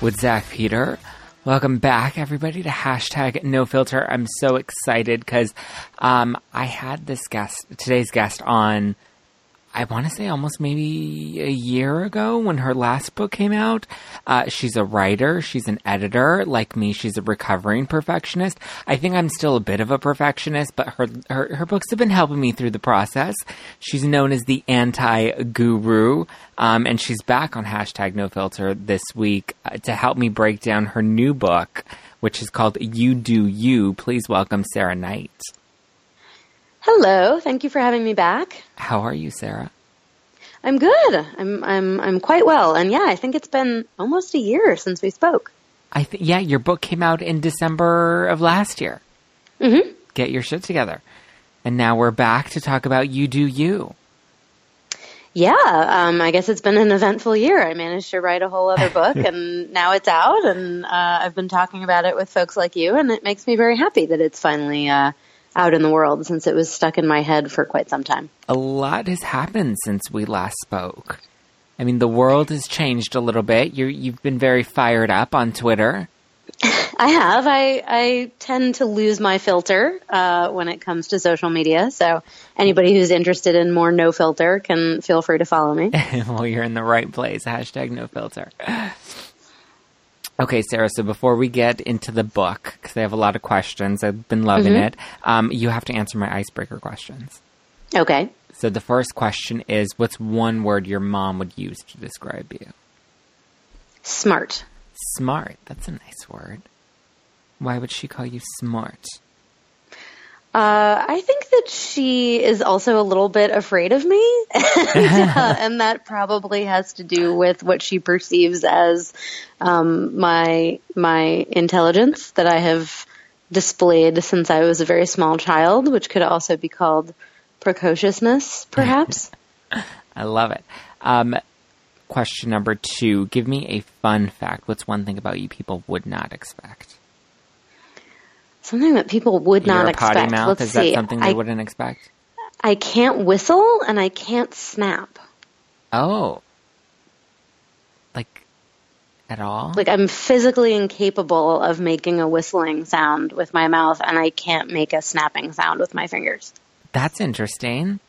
with Zack Peter. Welcome back, everybody, to hashtag no filter. I'm so excited because um, I had this guest, today's guest, on. I want to say almost maybe a year ago when her last book came out. Uh, she's a writer, she's an editor. Like me, she's a recovering perfectionist. I think I'm still a bit of a perfectionist, but her, her, her books have been helping me through the process. She's known as the anti guru, um, and she's back on hashtag no filter this week uh, to help me break down her new book, which is called You Do You. Please welcome Sarah Knight. Hello, thank you for having me back. How are you, Sarah? I'm good. I'm I'm I'm quite well, and yeah, I think it's been almost a year since we spoke. I th- yeah, your book came out in December of last year. Mm-hmm. Get your shit together, and now we're back to talk about you do you. Yeah, um, I guess it's been an eventful year. I managed to write a whole other book, and now it's out, and uh, I've been talking about it with folks like you, and it makes me very happy that it's finally uh, out in the world since it was stuck in my head for quite some time. A lot has happened since we last spoke. I mean, the world has changed a little bit. you you've been very fired up on Twitter. I have. I I tend to lose my filter uh, when it comes to social media. So anybody who's interested in more no filter can feel free to follow me. well, you're in the right place. Hashtag no filter. Okay, Sarah. So before we get into the book, because I have a lot of questions, I've been loving mm-hmm. it. Um, you have to answer my icebreaker questions. Okay. So the first question is, what's one word your mom would use to describe you? Smart. Smart. That's a nice word. Why would she call you smart? Uh, I think that she is also a little bit afraid of me, and, uh, and, that probably has to do with what she perceives as um, my my intelligence that I have displayed since I was a very small child, which could also be called precociousness, perhaps. I love it. Um, question number two: Give me a fun fact. What's one thing about you people would not expect? Something that people would You're not expect. Potty mouth? Let's Is see. that something they I, wouldn't expect? I can't whistle and I can't snap. Oh. Like at all? Like I'm physically incapable of making a whistling sound with my mouth and I can't make a snapping sound with my fingers. That's interesting.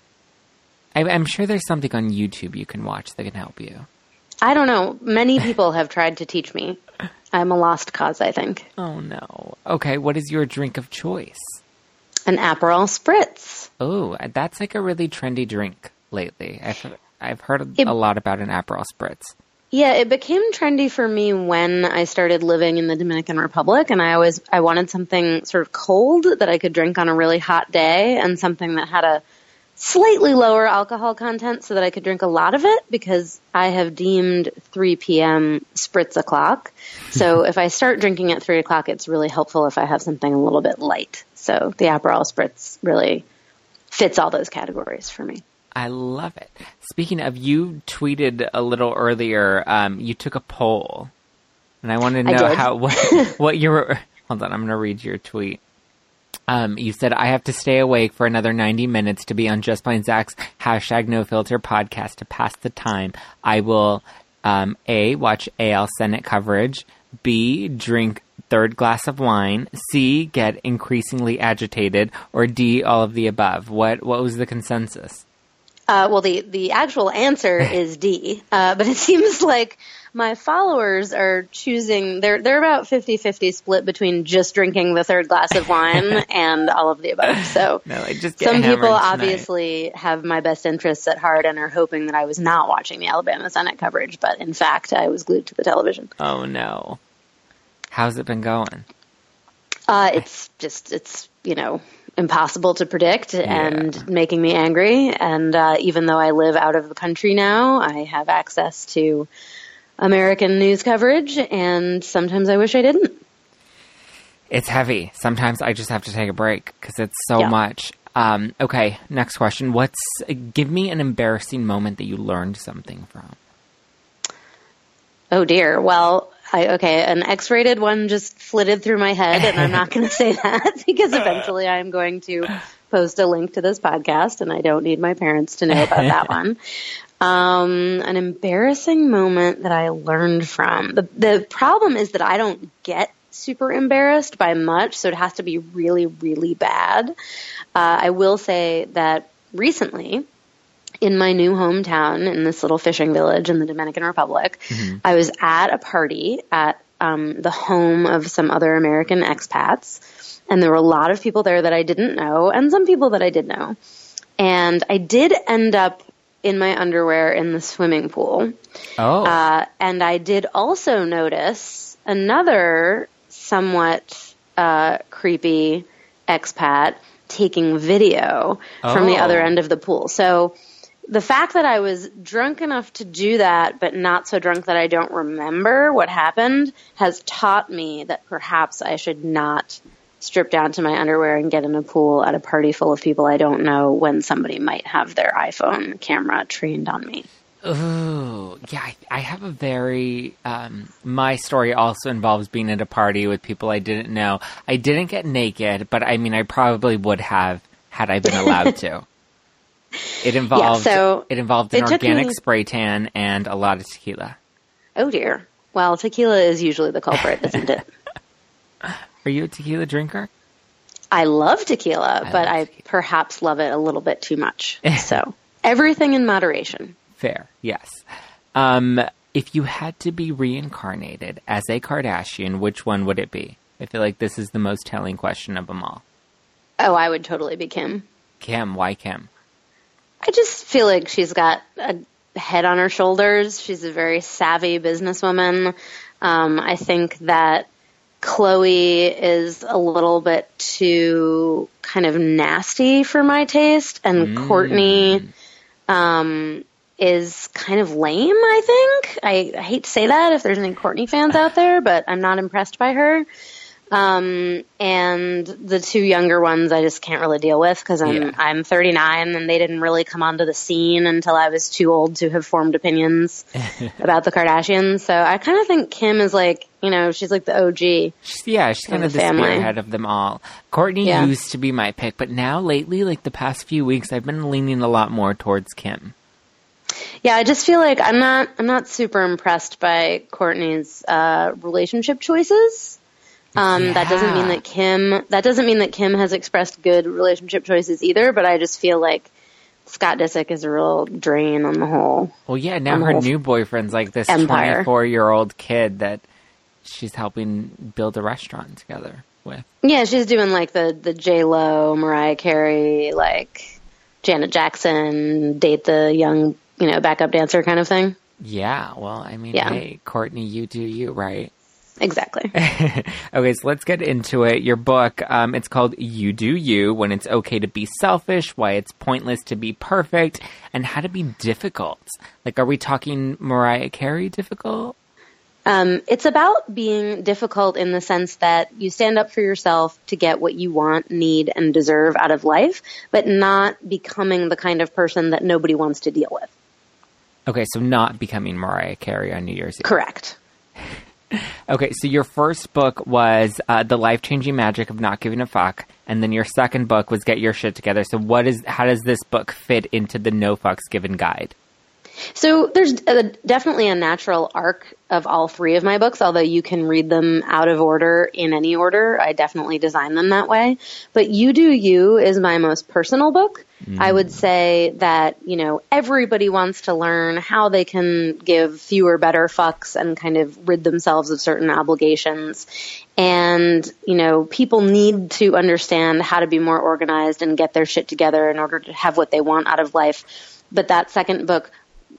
I, I'm sure there's something on YouTube you can watch that can help you. I don't know. Many people have tried to teach me. I'm a lost cause, I think. Oh no. Okay, what is your drink of choice? An Aperol Spritz. Oh, that's like a really trendy drink lately. I've I've heard it, a lot about an Aperol Spritz. Yeah, it became trendy for me when I started living in the Dominican Republic and I always I wanted something sort of cold that I could drink on a really hot day and something that had a slightly lower alcohol content so that I could drink a lot of it because I have deemed 3 p.m. spritz o'clock. So if I start drinking at 3 o'clock, it's really helpful if I have something a little bit light. So the Aperol spritz really fits all those categories for me. I love it. Speaking of, you tweeted a little earlier. Um, you took a poll, and I want to know how what, what your. Hold on, I'm going to read your tweet. Um, you said I have to stay awake for another 90 minutes to be on Just Plain Zack's hashtag no filter podcast to pass the time. I will, um, A, watch AL Senate coverage, B, drink third glass of wine, C, get increasingly agitated, or D, all of the above. What, what was the consensus? Uh, well, the, the actual answer is D, uh, but it seems like my followers are choosing, they're, they're about 50-50 split between just drinking the third glass of wine and all of the above. So No, I just get some people tonight. obviously have my best interests at heart and are hoping that I was not watching the Alabama Senate coverage, but in fact, I was glued to the television. Oh no. How's it been going? Uh, it's just, it's, you know, impossible to predict and making me angry. And uh, even though I live out of the country now, I have access to American news coverage, and sometimes I wish I didn't. It's heavy. Sometimes I just have to take a break because it's so Yeah. much. Um, okay, next question. What's give me an embarrassing moment that you learned something from? Oh dear. Well, I, okay, an X-rated one just flitted through my head, and I'm not going to say that because eventually I'm going to post a link to this podcast, and I don't need my parents to know about that one. Um, an embarrassing moment that I learned from the the problem is that I don't get super embarrassed by much, so it has to be really, really bad. Uh, I will say that recently, in my new hometown in this little fishing village in the Dominican Republic, I was at a party at um, the home of some other American expats, and there were a lot of people there that I didn't know, and some people that I did know. And I did end up in my underwear in the swimming pool. Oh, Uh, and I did also notice another somewhat uh, creepy expat taking video from the Oh. other end of the pool. So the fact that I was drunk enough to do that, but not so drunk that I don't remember what happened, has taught me that perhaps I should not strip down to my underwear and get in a pool at a party full of people I don't know when somebody might have their iPhone camera trained on me. Ooh, yeah. I, I have a very. Um, my story also involves being at a party with people I didn't know. I didn't get naked, but I mean, I probably would have had I been allowed to. It involved. so it involved an it organic me- spray tan and a lot of tequila. Oh dear. Well, tequila is usually the culprit, isn't it? Are you a tequila drinker? I love tequila, but love I tequila. perhaps love it a little bit too much. So everything in moderation. Fair, yes. Um, if you had to be reincarnated as a Kardashian, which one would it be? I feel like this is the most telling question of them all. Oh, I would totally be Kim. Kim, why Kim? I just feel like she's got a head on her shoulders. She's a very savvy businesswoman. Um, I think that Khloe is a little bit too kind of nasty for my taste, and Kourtney um, is kind of lame. I think I, I hate to say that if there's any Kourtney fans out there, but I'm not impressed by her. Um, and the two younger ones I just can't really deal with because I'm Yeah. I'm 39 and they didn't really come onto the scene until I was too old to have formed opinions about the Kardashians. So I kind of think Kim is like you know she's like the OG. She's, yeah, she's kind of the family. spearhead of them all. Kourtney Yeah. used to be my pick, but now lately, like the past few weeks, I've been leaning a lot more towards Kim. Yeah, I just feel like I'm not I'm not super impressed by Kourtney's uh, relationship choices. Um, That doesn't mean that Kim that doesn't mean that Kim has expressed good relationship choices either. But I just feel like Scott Disick is a real drain on the whole. Well, yeah, now her new boyfriend's like this 24 year old kid that she's helping build a restaurant together with. Yeah, she's doing like the the J Lo, Mariah Carey, like Janet Jackson, date the young you know backup dancer kind of thing. Yeah, well, I mean, Yeah. hey, Kourtney, you do you, right? Exactly. okay, so let's get into it. Your book, um, it's called You Do You When It's Okay to Be Selfish, Why It's Pointless to Be Perfect, and How to Be Difficult. Like, are we talking Mariah Carey difficult? Um, it's about being difficult in the sense that you stand up for yourself to get what you want, need, and deserve out of life, but not becoming the kind of person that nobody wants to deal with. Okay, so not becoming Mariah Carey on New Year's Eve. Correct. Okay, so your first book was uh, the life changing magic of not giving a fuck, and then your second book was get your shit together. So, what is how does this book fit into the no fucks given guide? So there's a, definitely a natural arc of all three of my books, although you can read them out of order in any order. I definitely design them that way. But You Do You is my most personal book. Mm. I would say that, you know, everybody wants to learn how they can give fewer, better fucks and kind of rid themselves of certain obligations. And, you know, people need to understand how to be more organized and get their shit together in order to have what they want out of life. But that second book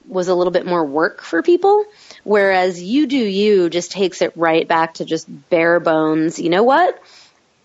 was a little bit more work for people. Whereas you do you just takes it right back to just bare bones. You know what?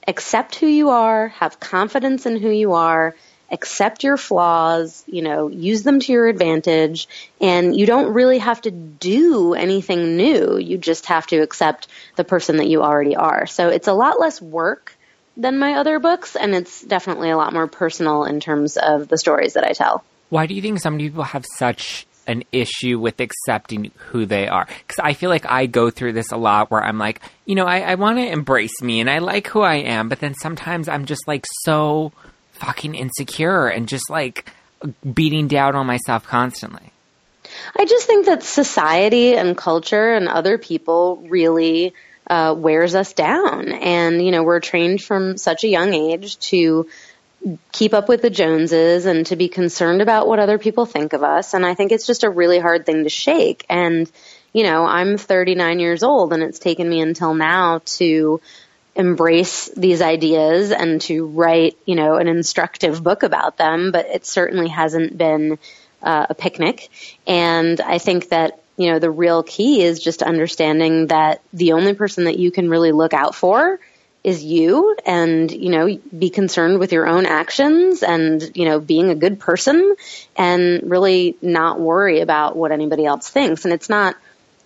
Accept who you are, have confidence in who you are, accept your flaws, you know, use them to your advantage, and you don't really have to do anything new. You just have to accept the person that you already are. So it's a lot less work than my other books, and it's definitely a lot more personal in terms of the stories that I tell. Why do you think some people have such an issue with accepting who they are. Because I feel like I go through this a lot where I'm like, you know, I, I want to embrace me and I like who I am, but then sometimes I'm just like so fucking insecure and just like beating down on myself constantly. I just think that society and culture and other people really uh, wears us down. And, you know, we're trained from such a young age to keep up with the Joneses and to be concerned about what other people think of us. And I think it's just a really hard thing to shake. And, you know, I'm 39 years old and it's taken me until now to embrace these ideas and to write, you know, an instructive book about them, but it certainly hasn't been uh, a picnic. And I think that, you know, the real key is just understanding that the only person that you can really look out for is you and, you know, be concerned with your own actions and, you know, being a good person and really not worry about what anybody else thinks. And it's not,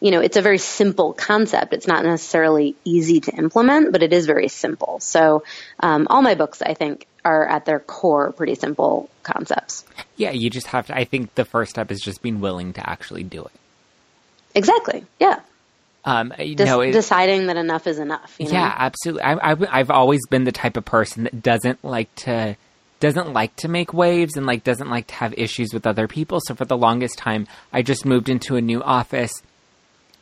you know, it's a very simple concept. It's not necessarily easy to implement, but it is very simple. So, um, all my books, I think, are at their core pretty simple concepts. Yeah, you just have to, I think the first step is just being willing to actually do it. Exactly. Yeah. Um, you know, it, deciding that enough is enough. You know? Yeah, absolutely. I, I, I've always been the type of person that doesn't like to doesn't like to make waves and like doesn't like to have issues with other people. So for the longest time, I just moved into a new office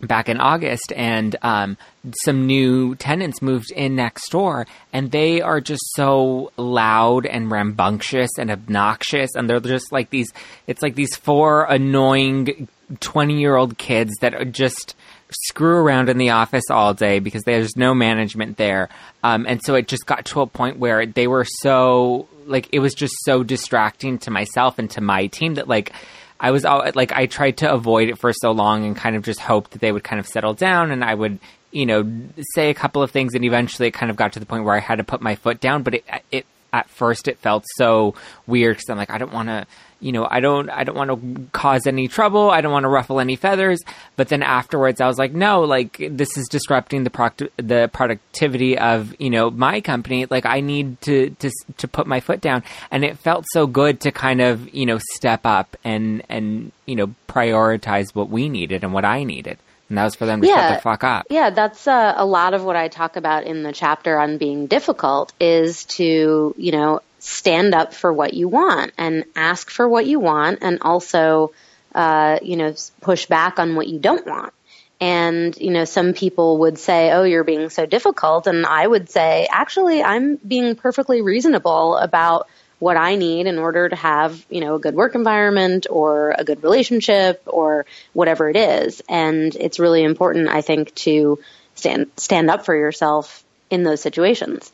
back in August, and um, some new tenants moved in next door, and they are just so loud and rambunctious and obnoxious, and they're just like these. It's like these four annoying twenty-year-old kids that are just screw around in the office all day because there's no management there. Um, and so it just got to a point where they were so, like, it was just so distracting to myself and to my team that, like, I was all, like, I tried to avoid it for so long and kind of just hoped that they would kind of settle down and I would, you know, say a couple of things. And eventually it kind of got to the point where I had to put my foot down. But it, it at first it felt so weird because I'm like, I don't want to you know, I don't, I don't want to cause any trouble. I don't want to ruffle any feathers. But then afterwards, I was like, no, like this is disrupting the product, the productivity of, you know, my company. Like I need to, to, to put my foot down. And it felt so good to kind of, you know, step up and, and, you know, prioritize what we needed and what I needed. And that was for them to yeah, shut the fuck up. Yeah, that's uh, a lot of what I talk about in the chapter on being difficult is to, you know, stand up for what you want and ask for what you want and also, uh, you know, push back on what you don't want. And, you know, some people would say, oh, you're being so difficult. And I would say, actually, I'm being perfectly reasonable about what I need in order to have, you know, a good work environment or a good relationship or whatever it is. And it's really important, I think, to stand, stand up for yourself in those situations.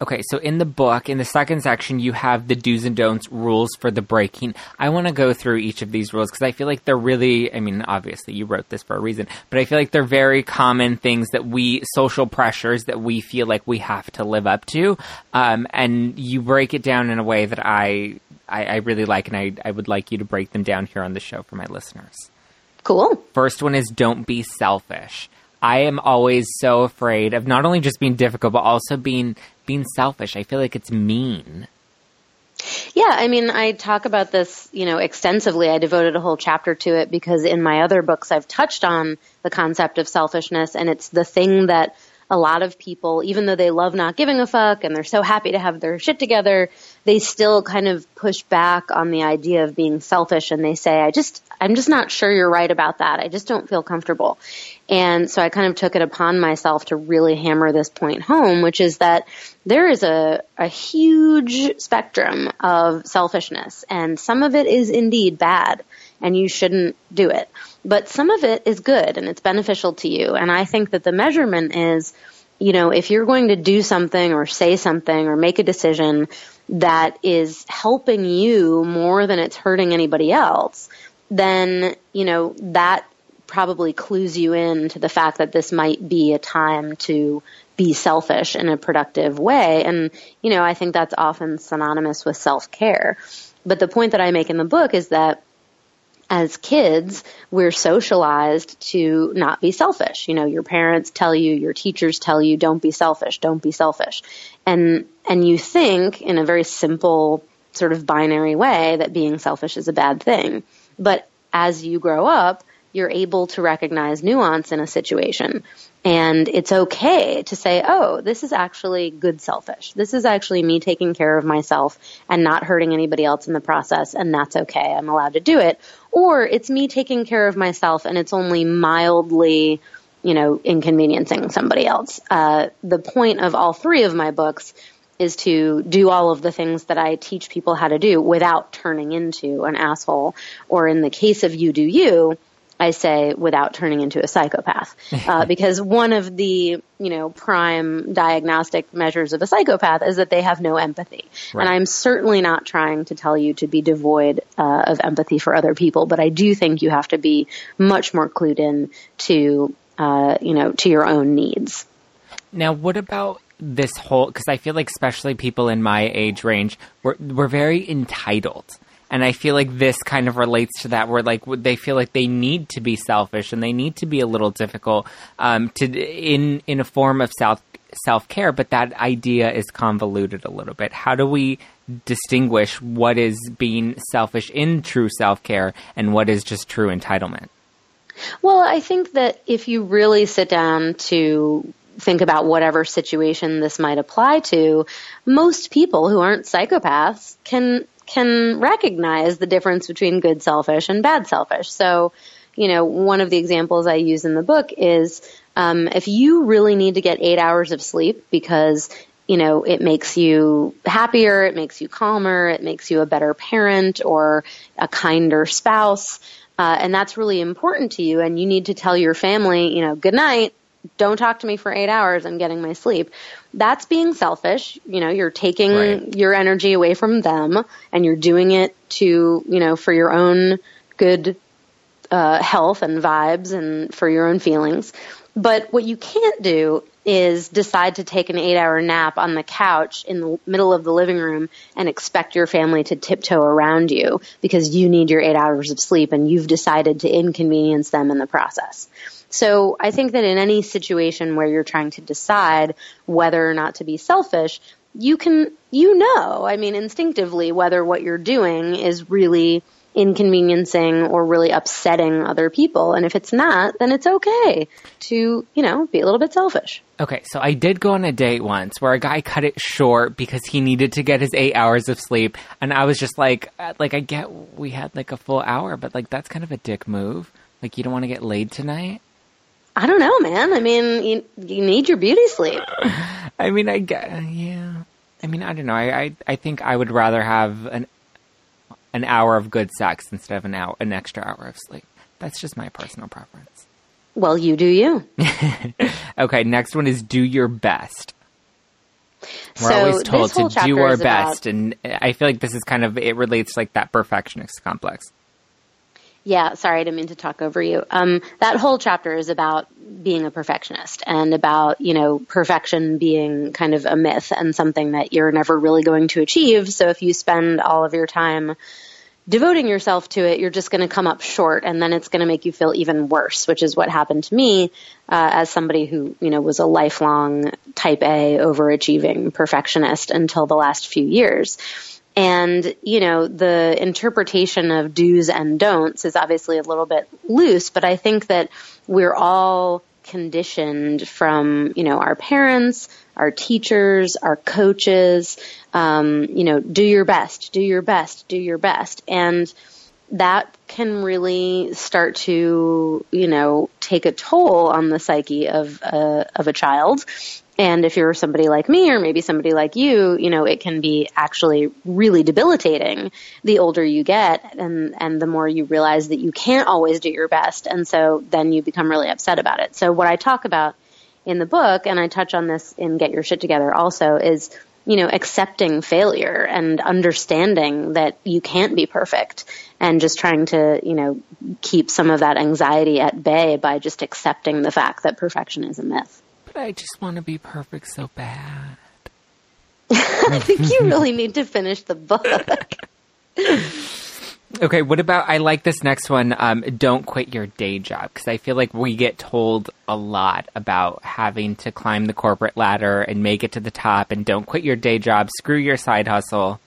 Okay, so in the book, in the second section, you have the do's and don'ts rules for the breaking. I want to go through each of these rules because I feel like they're really, I mean, obviously you wrote this for a reason, but I feel like they're very common things that we, social pressures that we feel like we have to live up to. Um, and you break it down in a way that I, I, I really like, and I, I would like you to break them down here on the show for my listeners. Cool. First one is don't be selfish. I am always so afraid of not only just being difficult, but also being being selfish. I feel like it's mean. Yeah, I mean, I talk about this, you know, extensively. I devoted a whole chapter to it because in my other books I've touched on the concept of selfishness and it's the thing that a lot of people, even though they love not giving a fuck and they're so happy to have their shit together, they still kind of push back on the idea of being selfish and they say, I just, I'm just not sure you're right about that. I just don't feel comfortable. And so I kind of took it upon myself to really hammer this point home, which is that there is a, a huge spectrum of selfishness and some of it is indeed bad and you shouldn't do it. But some of it is good and it's beneficial to you. And I think that the measurement is, you know, if you're going to do something or say something or make a decision that is helping you more than it's hurting anybody else, then, you know, that probably clues you in to the fact that this might be a time to be selfish in a productive way. And, you know, I think that's often synonymous with self-care. But the point that I make in the book is that as kids, we're socialized to not be selfish. You know, your parents tell you, your teachers tell you, don't be selfish, don't be selfish. And, and you think in a very simple sort of binary way that being selfish is a bad thing. But as you grow up, you're able to recognize nuance in a situation. And it's okay to say, oh, this is actually good selfish. This is actually me taking care of myself and not hurting anybody else in the process, and that's okay. I'm allowed to do it. Or it's me taking care of myself and it's only mildly, you know, inconveniencing somebody else. Uh, the point of all three of my books is to do all of the things that I teach people how to do without turning into an asshole. Or in the case of you do you, I say without turning into a psychopath, uh, because one of the you know prime diagnostic measures of a psychopath is that they have no empathy. Right. And I'm certainly not trying to tell you to be devoid uh, of empathy for other people, but I do think you have to be much more clued in to uh, you know to your own needs. Now, what about this whole? Because I feel like especially people in my age range, we're we're very entitled and I feel like this kind of relates to that, where like they feel like they need to be selfish and they need to be a little difficult um, to in in a form of self self care. But that idea is convoluted a little bit. How do we distinguish what is being selfish in true self care and what is just true entitlement? Well, I think that if you really sit down to think about whatever situation this might apply to, most people who aren't psychopaths can can recognize the difference between good selfish and bad selfish. So, you know, one of the examples I use in the book is um, if you really need to get eight hours of sleep because you know, it makes you happier, it makes you calmer, it makes you a better parent or a kinder spouse. Uh, and that's really important to you. And you need to tell your family, you know, good night don't talk to me for eight hours. I'm getting my sleep. That's being selfish. You know, you're taking right. your energy away from them and you're doing it to, you know, for your own good uh, health and vibes and for your own feelings. But what you can't do is decide to take an eight hour nap on the couch in the middle of the living room and expect your family to tiptoe around you because you need your eight hours of sleep and you've decided to inconvenience them in the process. So I think that in any situation where you're trying to decide whether or not to be selfish, you can, you know, I mean, instinctively whether what you're doing is really inconveniencing or really upsetting other people. And if it's not, then it's okay to, you know, be a little bit selfish. Okay, so I did go on a date once where a guy cut it short because he needed to get his eight hours of sleep. And I was just like, uh, like, I get we had like a full hour, but like, that's kind of a dick move. Like, you don't want to get laid tonight? I don't know, man. I mean, you, you need your beauty sleep. I mean, I get, yeah. I mean, I don't know. I, I, I think I would rather have an an hour of good sex instead of an hour, an extra hour of sleep. That's just my personal preference. Well, you do you. okay, next one is do your best. We're so always told to do our best, about... and I feel like this is kind of it relates to like that perfectionist complex. Yeah, sorry, I didn't mean to talk over you. Um, that whole chapter is about being a perfectionist and about, you know, perfection being kind of a myth and something that you're never really going to achieve. So if you spend all of your time devoting yourself to it, you're just going to come up short and then it's going to make you feel even worse, which is what happened to me uh, as somebody who, you know, was a lifelong type A overachieving perfectionist until the last few years. And, you know, the interpretation of do's and don'ts is obviously a little bit loose, but I think that we're all conditioned from, you know, our parents, our teachers, our coaches, um, you know, do your best, do your best, do your best. And that can really start to, you know, take a toll on the psyche of, uh, of a child. And if you're somebody like me or maybe somebody like you, you know, it can be actually really debilitating the older you get and, and the more you realize that you can't always do your best. And so then you become really upset about it. So what I talk about in the book, and I touch on this in Get Your Shit Together also, is, you know, accepting failure and understanding that you can't be perfect and just trying to, you know, keep some of that anxiety at bay by just accepting the fact that perfection is a myth. I just want to be perfect so bad. I think you really need to finish the book. okay, what about I like this next one. Um, don't quit your day job because I feel like we get told a lot about having to climb the corporate ladder and make it to the top, and don't quit your day job. Screw your side hustle.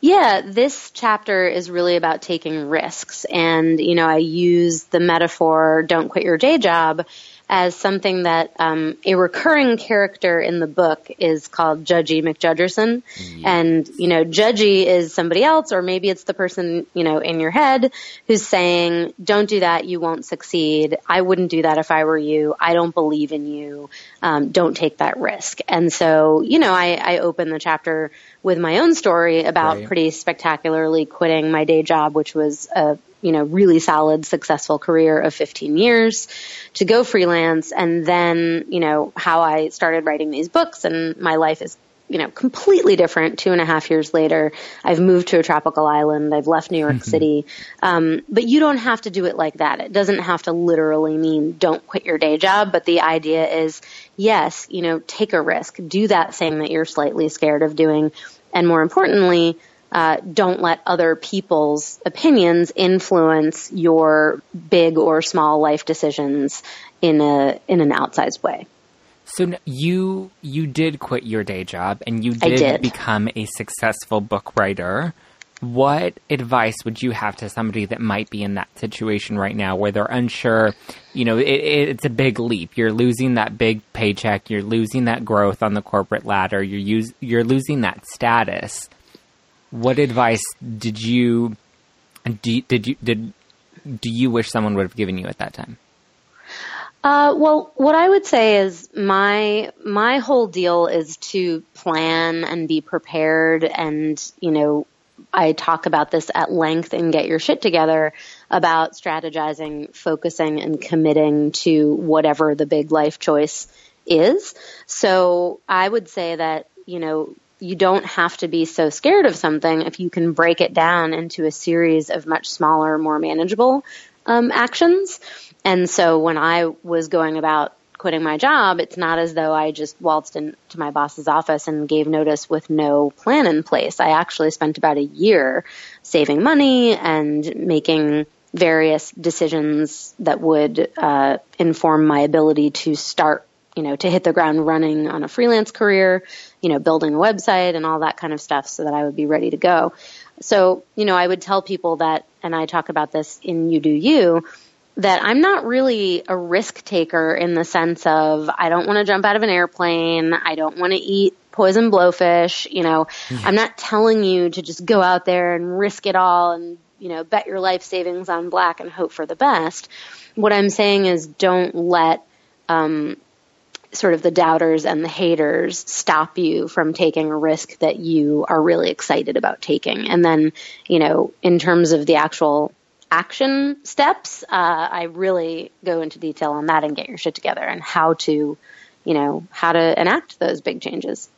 Yeah, this chapter is really about taking risks. And, you know, I use the metaphor, don't quit your day job as something that um, a recurring character in the book is called Judgy McJudgerson. Yes. And, you know, Judgy is somebody else, or maybe it's the person, you know, in your head who's saying, don't do that, you won't succeed. I wouldn't do that if I were you. I don't believe in you. Um, don't take that risk. And so, you know, I, I open the chapter with my own story about right. pretty spectacularly quitting my day job, which was a you know, really solid, successful career of 15 years to go freelance. And then, you know, how I started writing these books and my life is, you know, completely different two and a half years later. I've moved to a tropical island. I've left New York mm-hmm. City. Um, but you don't have to do it like that. It doesn't have to literally mean don't quit your day job. But the idea is, yes, you know, take a risk, do that thing that you're slightly scared of doing. And more importantly, uh, don't let other people's opinions influence your big or small life decisions in a in an outsized way. So you you did quit your day job and you did, did, become a successful book writer. What advice would you have to somebody that might be in that situation right now where they're unsure? You know, it, it, it's a big leap. You're losing that big paycheck. You're losing that growth on the corporate ladder. You're use, you're losing that status what advice did you do, did you did do you wish someone would have given you at that time? Uh, well, what I would say is my my whole deal is to plan and be prepared, and you know, I talk about this at length and get your shit together about strategizing, focusing, and committing to whatever the big life choice is. So I would say that you know you don't have to be so scared of something if you can break it down into a series of much smaller, more manageable um, actions. And so when I was going about quitting my job, it's not as though I just waltzed into my boss's office and gave notice with no plan in place. I actually spent about a year saving money and making various decisions that would uh, inform my ability to start you know, to hit the ground running on a freelance career, you know, building a website and all that kind of stuff so that I would be ready to go. So, you know, I would tell people that, and I talk about this in You Do You, that I'm not really a risk taker in the sense of I don't want to jump out of an airplane. I don't want to eat poison blowfish. You know, I'm not telling you to just go out there and risk it all and, you know, bet your life savings on black and hope for the best. What I'm saying is don't let, um, sort of the doubters and the haters stop you from taking a risk that you are really excited about taking. And then, you know, in terms of the actual action steps, uh, I really go into detail on that and get your shit together and how to, you know, how to enact those big changes.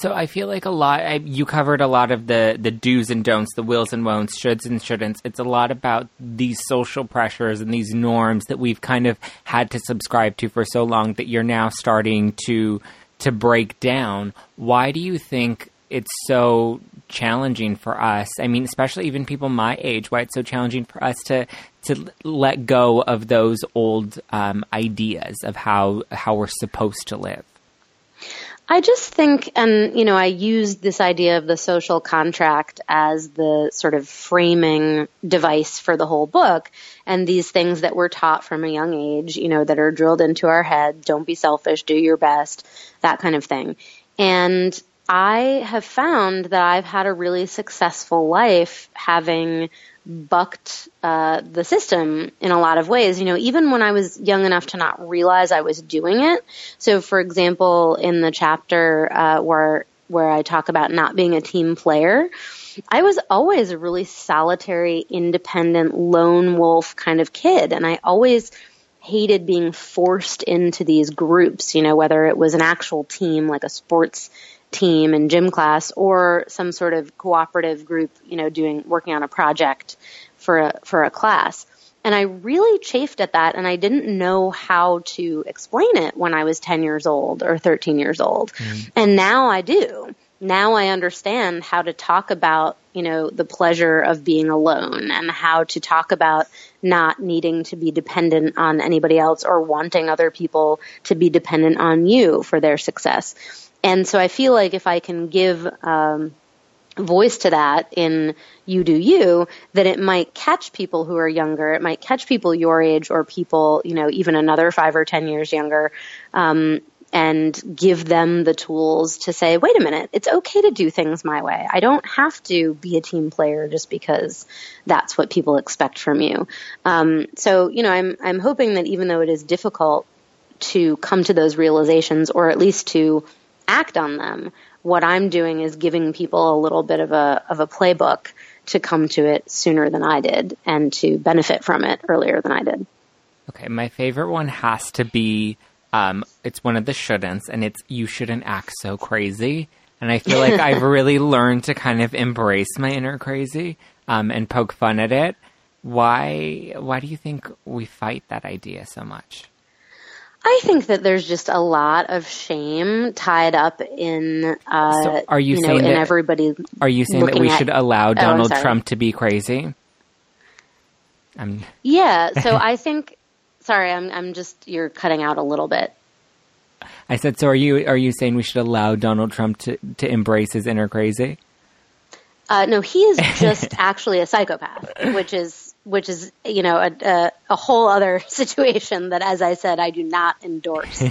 So I feel like a lot. I, you covered a lot of the the do's and don'ts, the wills and won'ts, shoulds and shouldn'ts. It's a lot about these social pressures and these norms that we've kind of had to subscribe to for so long that you're now starting to to break down. Why do you think it's so challenging for us? I mean, especially even people my age. Why it's so challenging for us to to let go of those old um, ideas of how how we're supposed to live. I just think, and you know, I use this idea of the social contract as the sort of framing device for the whole book. And these things that we're taught from a young age, you know, that are drilled into our head, don't be selfish, do your best, that kind of thing. And I have found that I've had a really successful life having bucked uh, the system in a lot of ways. You know, even when I was young enough to not realize I was doing it. So, for example, in the chapter uh, where where I talk about not being a team player, I was always a really solitary, independent, lone wolf kind of kid, and I always hated being forced into these groups. You know, whether it was an actual team like a sports team in gym class or some sort of cooperative group, you know, doing working on a project for a for a class. And I really chafed at that and I didn't know how to explain it when I was 10 years old or 13 years old. Mm. And now I do. Now I understand how to talk about, you know, the pleasure of being alone and how to talk about not needing to be dependent on anybody else or wanting other people to be dependent on you for their success. And so I feel like if I can give um, voice to that in You Do You, that it might catch people who are younger. It might catch people your age or people, you know, even another five or ten years younger. Um, and give them the tools to say, wait a minute, it's okay to do things my way. I don't have to be a team player just because that's what people expect from you. Um, so, you know, I'm, I'm hoping that even though it is difficult to come to those realizations or at least to act on them. What I'm doing is giving people a little bit of a of a playbook to come to it sooner than I did and to benefit from it earlier than I did. Okay, my favorite one has to be um, it's one of the shouldn'ts, and it's you shouldn't act so crazy. And I feel like I've really learned to kind of embrace my inner crazy um, and poke fun at it. Why? Why do you think we fight that idea so much? I think that there's just a lot of shame tied up in, uh, so are you, you saying know, that, everybody. Are you saying that we at, should allow Donald oh, Trump to be crazy? I'm... Yeah. So I think. Sorry, I'm. I'm just. You're cutting out a little bit. I said. So are you? Are you saying we should allow Donald Trump to to embrace his inner crazy? Uh, no, he is just actually a psychopath, which is which is you know a, a, a, whole other situation that, as I said, I do not endorse.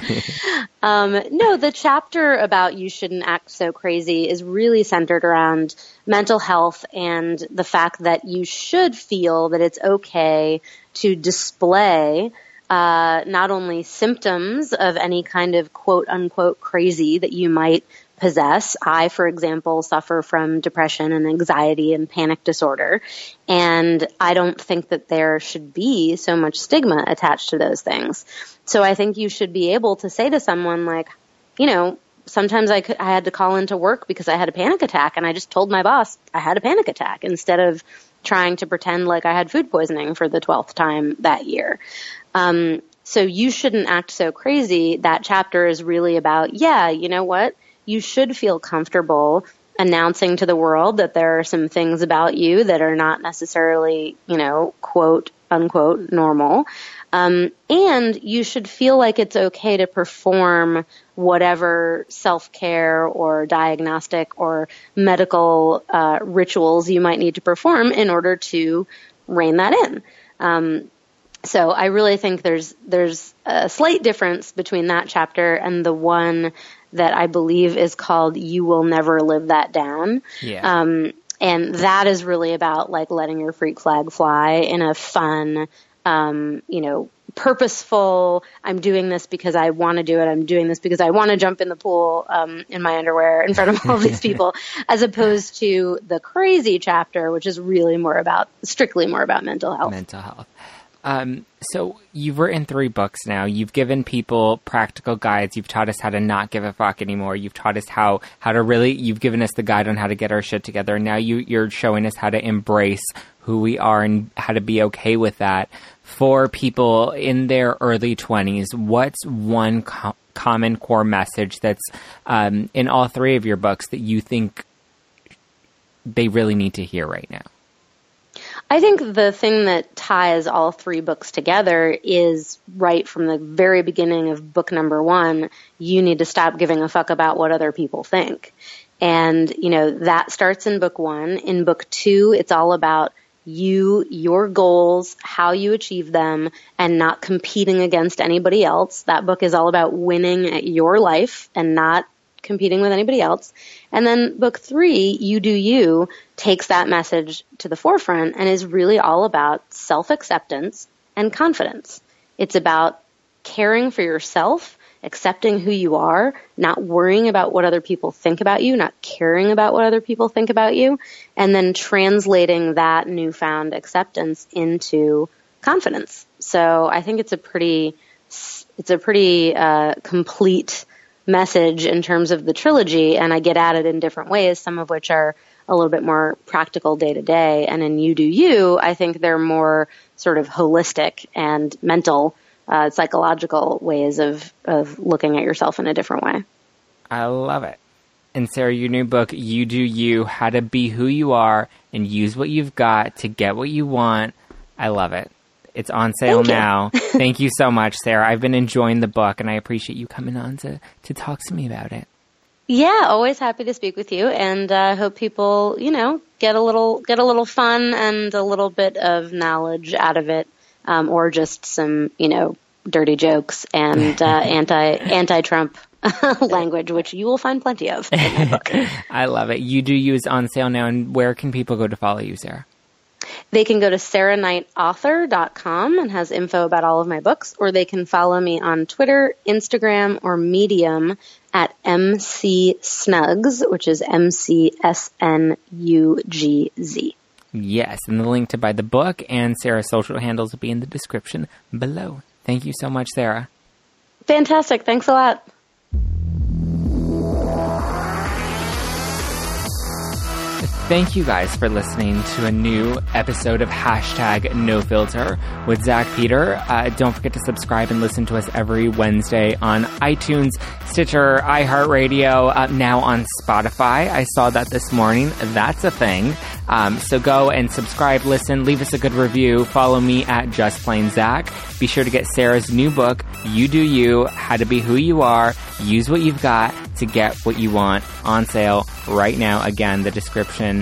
um, no, the chapter about you shouldn't act so crazy is really centered around mental health and the fact that you should feel that it's okay to display. Uh, not only symptoms of any kind of quote unquote crazy that you might possess. I, for example, suffer from depression and anxiety and panic disorder. And I don't think that there should be so much stigma attached to those things. So I think you should be able to say to someone like, you know, sometimes I, could, I had to call into work because I had a panic attack and I just told my boss I had a panic attack instead of trying to pretend like I had food poisoning for the 12th time that year. Um, so you shouldn't act so crazy. That chapter is really about, yeah, you know what? You should feel comfortable announcing to the world that there are some things about you that are not necessarily, you know, quote unquote normal. Um, and you should feel like it's okay to perform whatever self care or diagnostic or medical uh, rituals you might need to perform in order to rein that in. Um, so I really think there's there's a slight difference between that chapter and the one that I believe is called "You Will Never Live That Down." Yeah. Um, and that is really about like letting your freak flag fly in a fun, um, you know, purposeful. I'm doing this because I want to do it. I'm doing this because I want to jump in the pool um, in my underwear in front of all these people, as opposed to the crazy chapter, which is really more about strictly more about mental health. Mental health. Um, so you've written three books now. You've given people practical guides. You've taught us how to not give a fuck anymore. You've taught us how how to really. You've given us the guide on how to get our shit together. And now you you're showing us how to embrace who we are and how to be okay with that. For people in their early twenties, what's one co- common core message that's um, in all three of your books that you think they really need to hear right now? I think the thing that ties all three books together is right from the very beginning of book number one, you need to stop giving a fuck about what other people think. And, you know, that starts in book one. In book two, it's all about you, your goals, how you achieve them, and not competing against anybody else. That book is all about winning at your life and not competing with anybody else. And then book three, You Do You, takes that message to the forefront and is really all about self acceptance and confidence. It's about caring for yourself, accepting who you are, not worrying about what other people think about you, not caring about what other people think about you, and then translating that newfound acceptance into confidence. So I think it's a pretty, it's a pretty uh, complete message in terms of the trilogy, and I get at it in different ways, some of which are a little bit more practical day to day. And in You Do You, I think they're more sort of holistic and mental, uh, psychological ways of, of looking at yourself in a different way. I love it. And Sarah, your new book, You Do You How to Be Who You Are and Use What You've Got to Get What You Want. I love it. It's on sale Thank now. Thank you so much, Sarah. I've been enjoying the book and I appreciate you coming on to, to talk to me about it. Yeah, always happy to speak with you, and I uh, hope people, you know, get a little get a little fun and a little bit of knowledge out of it, um, or just some, you know, dirty jokes and uh, anti anti Trump language, which you will find plenty of. I love it. You Do You's on sale now, and where can people go to follow you, Sarah? They can go to sarahknightauthor.com and has info about all of my books, or they can follow me on Twitter, Instagram, or Medium at MC Snugz, which is M C S N U G Z. Yes, and the link to buy the book and Sarah's social handles will be in the description below. Thank you so much, Sarah. Fantastic. Thanks a lot. Thank you guys for listening to a new episode of hashtag no filter with Zack Peter. Uh, don't forget to subscribe and listen to us every Wednesday on iTunes, Stitcher, iHeartRadio, uh, now on Spotify. I saw that this morning. That's a thing. Um, so go and subscribe, listen, leave us a good review. Follow me at Just Plain Zack. Be sure to get Sarah's new book, You Do You, How to Be Who You Are. Use what you've got to get what you want on sale right now. Again, the description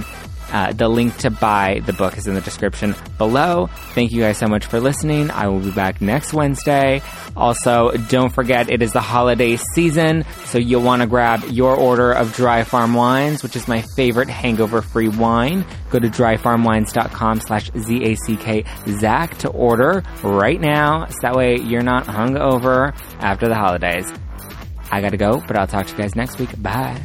uh, the link to buy the book is in the description below. Thank you guys so much for listening. I will be back next Wednesday. Also, don't forget it is the holiday season, so you'll want to grab your order of Dry Farm Wines, which is my favorite hangover-free wine. Go to dryfarmwines.com slash Z-A-C-K Zack to order right now, so that way you're not hungover after the holidays. I gotta go, but I'll talk to you guys next week. Bye.